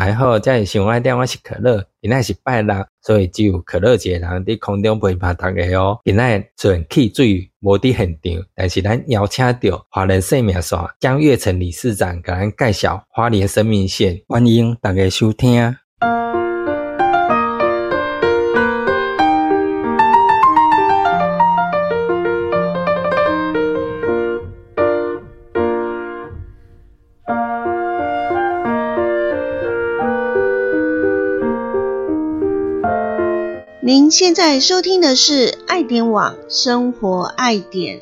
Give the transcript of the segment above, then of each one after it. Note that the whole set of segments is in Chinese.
还好，这是想爱点，我是可乐。今仔是拜六，所以只有可乐一个人在空中陪伴大家哦。今仔纯汽水无伫现场，但是咱邀请到华人生命线江月成理事长，给咱介绍华联生命线，欢迎大家收听。您现在收听的是爱点网生活爱点。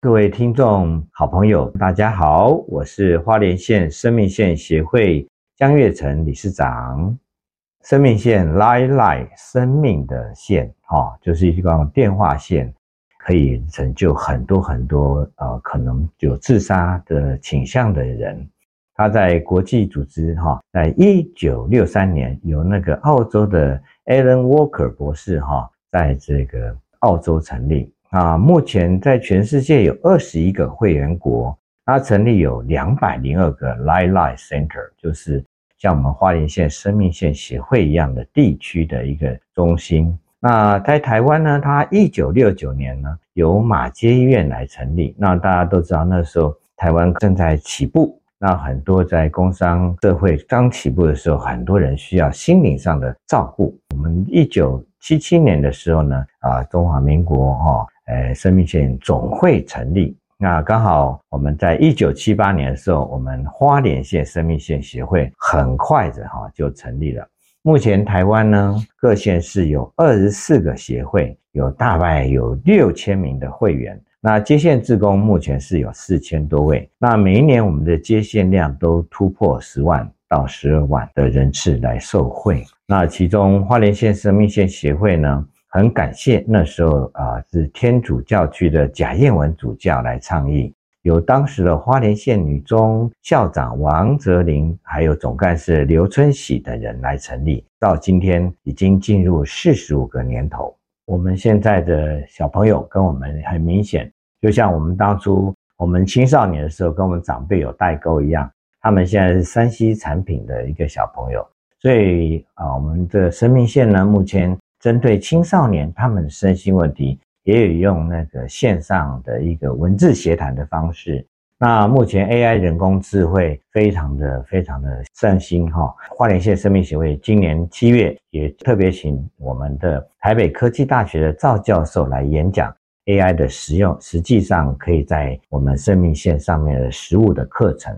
各位听众、好朋友，大家好，我是花莲县生命线协会江月成理事长。生命线 lie lie 生命的线，哈，就是一个电话线。可以拯救很多很多呃，可能有自杀的倾向的人。他在国际组织哈，在一九六三年由那个澳洲的 Alan Walker 博士哈，在这个澳洲成立啊。目前在全世界有二十一个会员国，他成立有两百零二个 Life Life Center，就是像我们花莲县生命线协会一样的地区的一个中心。那在台湾呢？它一九六九年呢，由马街医院来成立。那大家都知道，那时候台湾正在起步，那很多在工商社会刚起步的时候，很多人需要心灵上的照顾。我们一九七七年的时候呢，啊，中华民国哈，呃，生命线总会成立。那刚好我们在一九七八年的时候，我们花莲县生命线协会很快的哈就成立了。目前台湾呢，各县市有二十四个协会，有大概有六千名的会员。那接线职工目前是有四千多位。那每一年我们的接线量都突破十万到十二万的人次来受惠。那其中花莲县生命线协会呢，很感谢那时候啊是天主教区的贾燕文主教来倡议。由当时的花莲县女中校长王泽林，还有总干事刘春喜等人来成立，到今天已经进入四十五个年头。我们现在的小朋友跟我们很明显，就像我们当初我们青少年的时候跟我们长辈有代沟一样。他们现在是山西产品的一个小朋友，所以啊，我们的生命线呢，目前针对青少年他们的身心问题。也有用那个线上的一个文字协谈的方式。那目前 AI 人工智慧非常的非常的善心哈。花莲县生命协会今年七月也特别请我们的台北科技大学的赵教授来演讲 AI 的实用，实际上可以在我们生命线上面的实物的课程。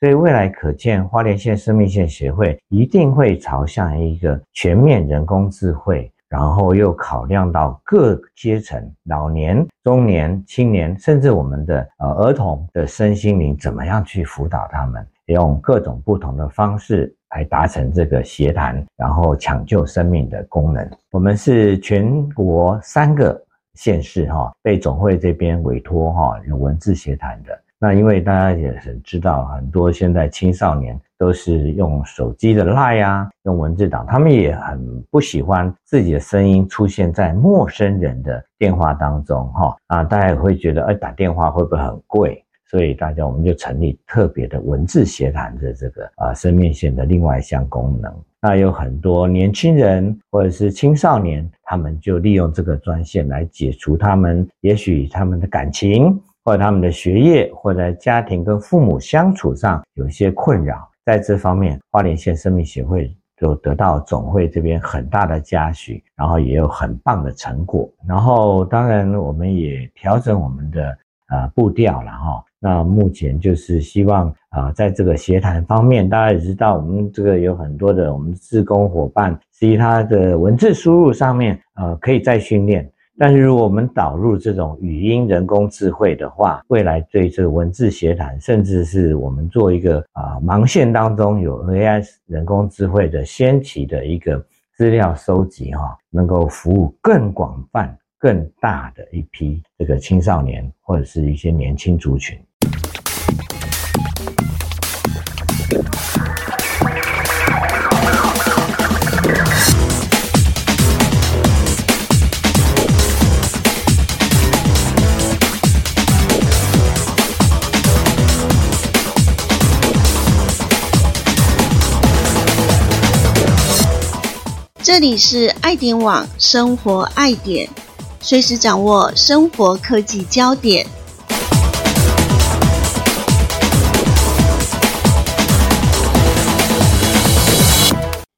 所以未来可见，花莲县生命线协会一定会朝向一个全面人工智慧。然后又考量到各阶层，老年、中年、青年，甚至我们的呃儿童的身心灵，怎么样去辅导他们，用各种不同的方式来达成这个协谈，然后抢救生命的功能。我们是全国三个县市哈，被总会这边委托哈，有文字协谈的。那因为大家也很知道，很多现在青少年都是用手机的 Line 啊，用文字档，他们也很不喜欢自己的声音出现在陌生人的电话当中，哈啊，大家也会觉得，哎，打电话会不会很贵？所以大家我们就成立特别的文字协谈的这个啊生命线的另外一项功能。那有很多年轻人或者是青少年，他们就利用这个专线来解除他们也许他们的感情。或者他们的学业，或者家庭跟父母相处上有一些困扰，在这方面，花莲县生命协会就得到总会这边很大的嘉许，然后也有很棒的成果。然后，当然我们也调整我们的啊步调了哈。那目前就是希望啊，在这个协谈方面，大家也知道，我们这个有很多的我们志工伙伴，至于他的文字输入上面，呃，可以再训练。但是如果我们导入这种语音人工智慧的话，未来对这个文字协谈，甚至是我们做一个啊盲线当中有 AI 人工智慧的先期的一个资料收集哈，能够服务更广泛、更大的一批这个青少年或者是一些年轻族群。这里是爱点网生活爱点，随时掌握生活科技焦点。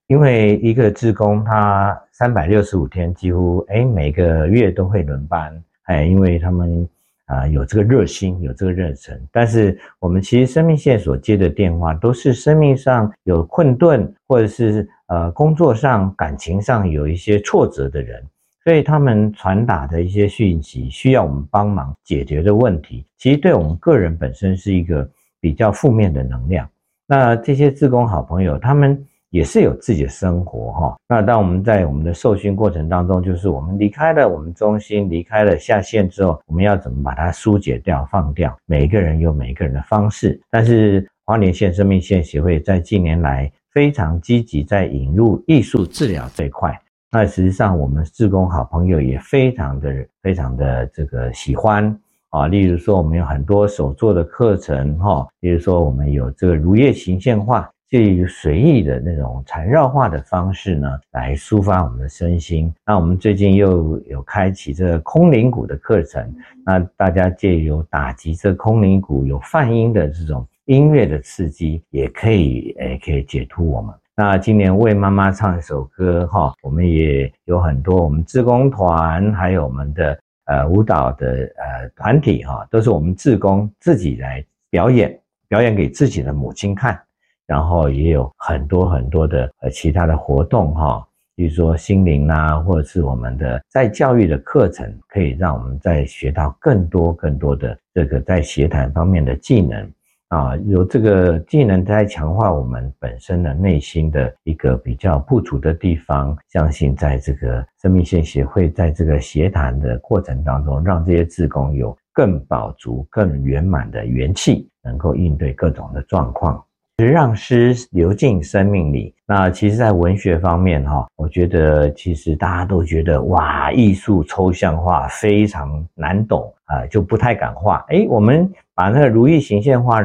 因为一个志工，他三百六十五天几乎哎每个月都会轮班，哎，因为他们啊有这个热心，有这个热忱。但是我们其实生命线所接的电话，都是生命上有困顿，或者是呃工作上、感情上有一些挫折的人，所以他们传达的一些讯息，需要我们帮忙解决的问题，其实对我们个人本身是一个比较负面的能量。那这些志工好朋友，他们。也是有自己的生活哈。那当我们在我们的受训过程当中，就是我们离开了我们中心，离开了下线之后，我们要怎么把它疏解掉、放掉？每一个人有每一个人的方式。但是花莲县生命线协会在近年来非常积极在引入艺术治疗这一块。那实际上我们志工好朋友也非常的、非常的这个喜欢啊。例如说，我们有很多手作的课程哈。例如说，我们有这个如叶形线画。借于随意的那种缠绕画的方式呢，来抒发我们的身心。那我们最近又有开启这个空灵鼓的课程，那大家借由打击这空灵鼓有泛音的这种音乐的刺激，也可以诶可以解脱我们。那今年为妈妈唱一首歌哈，我们也有很多我们志工团，还有我们的呃舞蹈的呃团体哈，都是我们志工自己来表演，表演给自己的母亲看。然后也有很多很多的呃其他的活动哈，比如说心灵啊，或者是我们的在教育的课程，可以让我们再学到更多更多的这个在协谈方面的技能啊，有这个技能在强化我们本身的内心的一个比较不足的地方。相信在这个生命线协会在这个协谈的过程当中，让这些志工有更饱足、更圆满的元气，能够应对各种的状况。让诗流进生命里。那其实，在文学方面，哈，我觉得其实大家都觉得哇，艺术抽象化非常难懂啊，就不太敢画。哎，我们把那个如意行线画。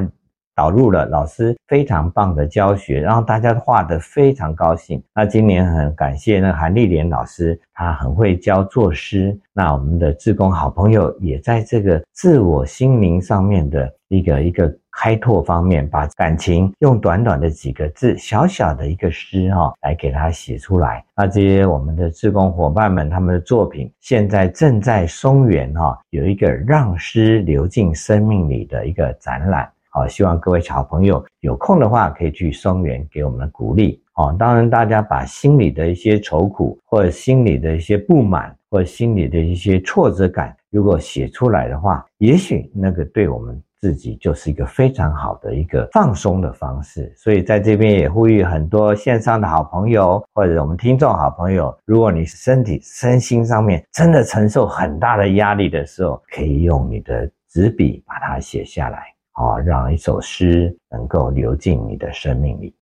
导入了老师非常棒的教学，让大家画得非常高兴。那今年很感谢那韩丽莲老师，她很会教作诗。那我们的志工好朋友也在这个自我心灵上面的一个一个开拓方面，把感情用短短的几个字，小小的一个诗哈，来给他写出来。那这些我们的志工伙伴们，他们的作品现在正在松原哈，有一个让诗流进生命里的一个展览。好，希望各位小朋友有空的话，可以去松原给我们的鼓励。哦，当然，大家把心里的一些愁苦，或者心里的一些不满，或者心里的一些挫折感，如果写出来的话，也许那个对我们自己就是一个非常好的一个放松的方式。所以，在这边也呼吁很多线上的好朋友，或者我们听众好朋友，如果你身体身心上面真的承受很大的压力的时候，可以用你的纸笔把它写下来。啊，让一首诗能够流进你的生命里。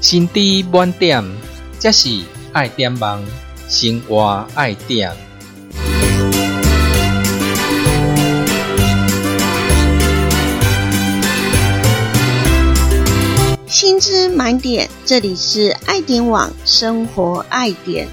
心底满点，这是爱点网，生活爱点。薪资满点，这里是爱点网生活爱点。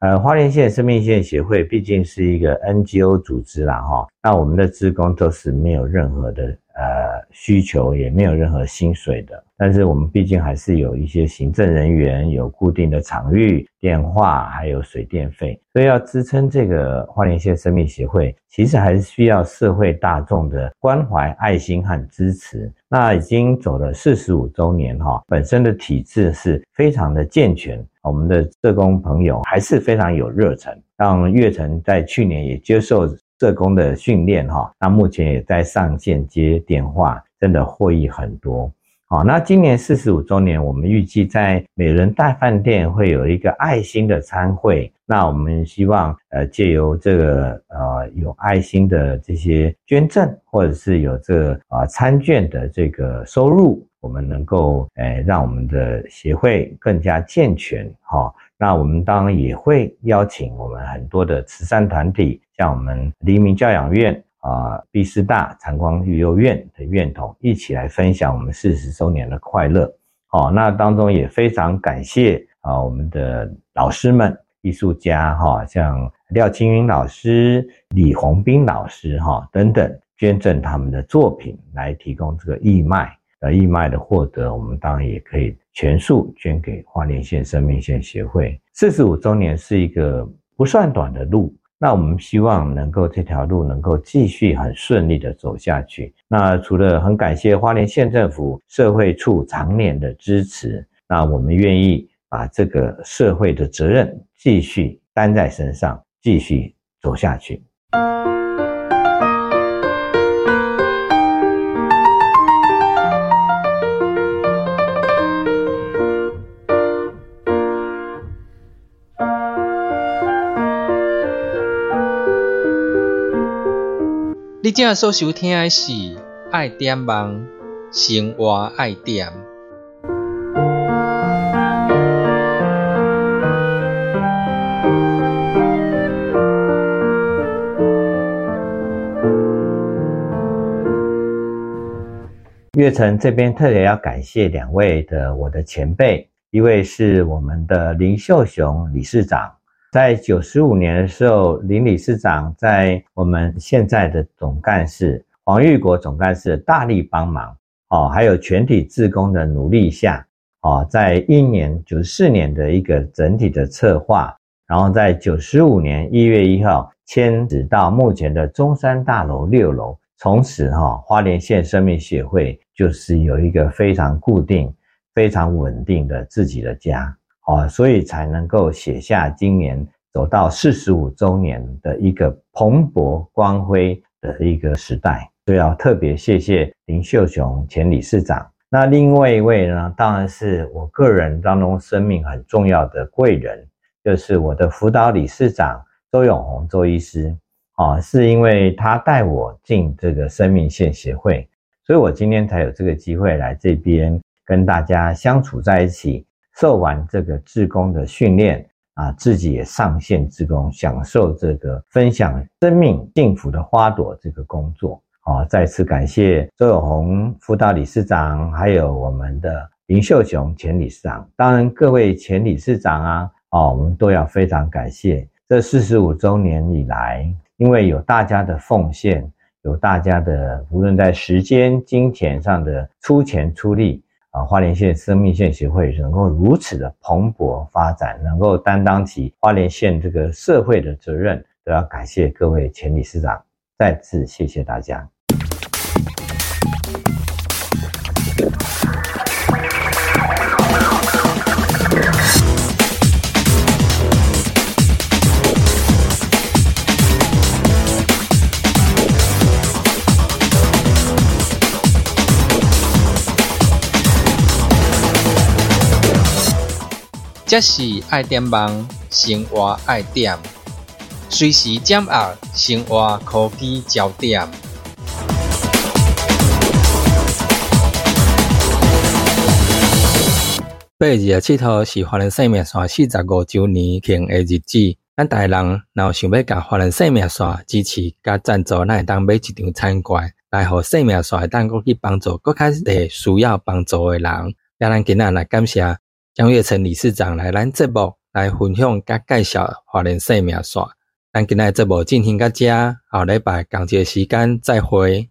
呃，花莲县生命线协会毕竟是一个 NGO 组织啦，哈，那我们的职工都是没有任何的呃需求，也没有任何薪水的，但是我们毕竟还是有一些行政人员，有固定的场域、电话，还有水电费，所以要支撑这个花莲县生命协会，其实还是需要社会大众的关怀、爱心和支持。那已经走了四十五周年哈，本身的体制是非常的健全，我们的社工朋友还是非常有热忱。让月成在去年也接受社工的训练哈，那目前也在上线接电话，真的获益很多。好，那今年四十五周年，我们预计在美人大饭店会有一个爱心的餐会。那我们希望，呃，借由这个呃有爱心的这些捐赠，或者是有这个啊餐券的这个收入，我们能够，诶让我们的协会更加健全。哈，那我们当然也会邀请我多的慈善团体，像我们黎明教养院。啊，毕师大长光育幼院的院童一起来分享我们四十周年的快乐。好，那当中也非常感谢啊，我们的老师们、艺术家哈，像廖青云老师、李红斌老师哈等等，捐赠他们的作品来提供这个义卖。呃，义卖的获得，我们当然也可以全数捐给花莲县生命线协会。四十五周年是一个不算短的路。那我们希望能够这条路能够继续很顺利的走下去。那除了很感谢花莲县政府社会处常年的支持，那我们愿意把这个社会的责任继续担在身上，继续走下去。你正所收听的是《爱点网生活爱点》。月城这边特别要感谢两位的我的前辈，一位是我们的林秀雄理事长。在九十五年的时候，林理事长在我们现在的总干事黄玉国总干事大力帮忙哦，还有全体职工的努力下哦，在一年九四年的一个整体的策划，然后在九十五年一月一号迁址到目前的中山大楼六楼，从此哈花莲县生命协会就是有一个非常固定、非常稳定的自己的家。啊，所以才能够写下今年走到四十五周年的一个蓬勃光辉的一个时代，所以要特别谢谢林秀雄前理事长。那另外一位呢，当然是我个人当中生命很重要的贵人，就是我的辅导理事长周永红周医师。啊，是因为他带我进这个生命线协会，所以我今天才有这个机会来这边跟大家相处在一起。受完这个志工的训练啊，自己也上线志工，享受这个分享生命幸福的花朵这个工作。好，再次感谢周友红辅导理事长，还有我们的林秀雄前理事长。当然，各位前理事长啊，哦，我们都要非常感谢。这四十五周年以来，因为有大家的奉献，有大家的无论在时间、金钱上的出钱出力。啊，花莲县生命线协会能够如此的蓬勃发展，能够担当起花莲县这个社会的责任，都要感谢各位前理事长，再次谢谢大家。这是爱点网生活爱点，随时掌握生活科技焦点。八月二十七号是华人生命线四十五周年庆的日子，咱大人若想要甲华人生命线支持甲赞助，咱会当买一张餐券，来互生命线会当去帮助更较侪需要帮助的人。让咱今仔来感谢。江月成理事长来咱节目来分享甲介绍华人生命线，咱今日节目进行到这，下礼拜同一时间再会。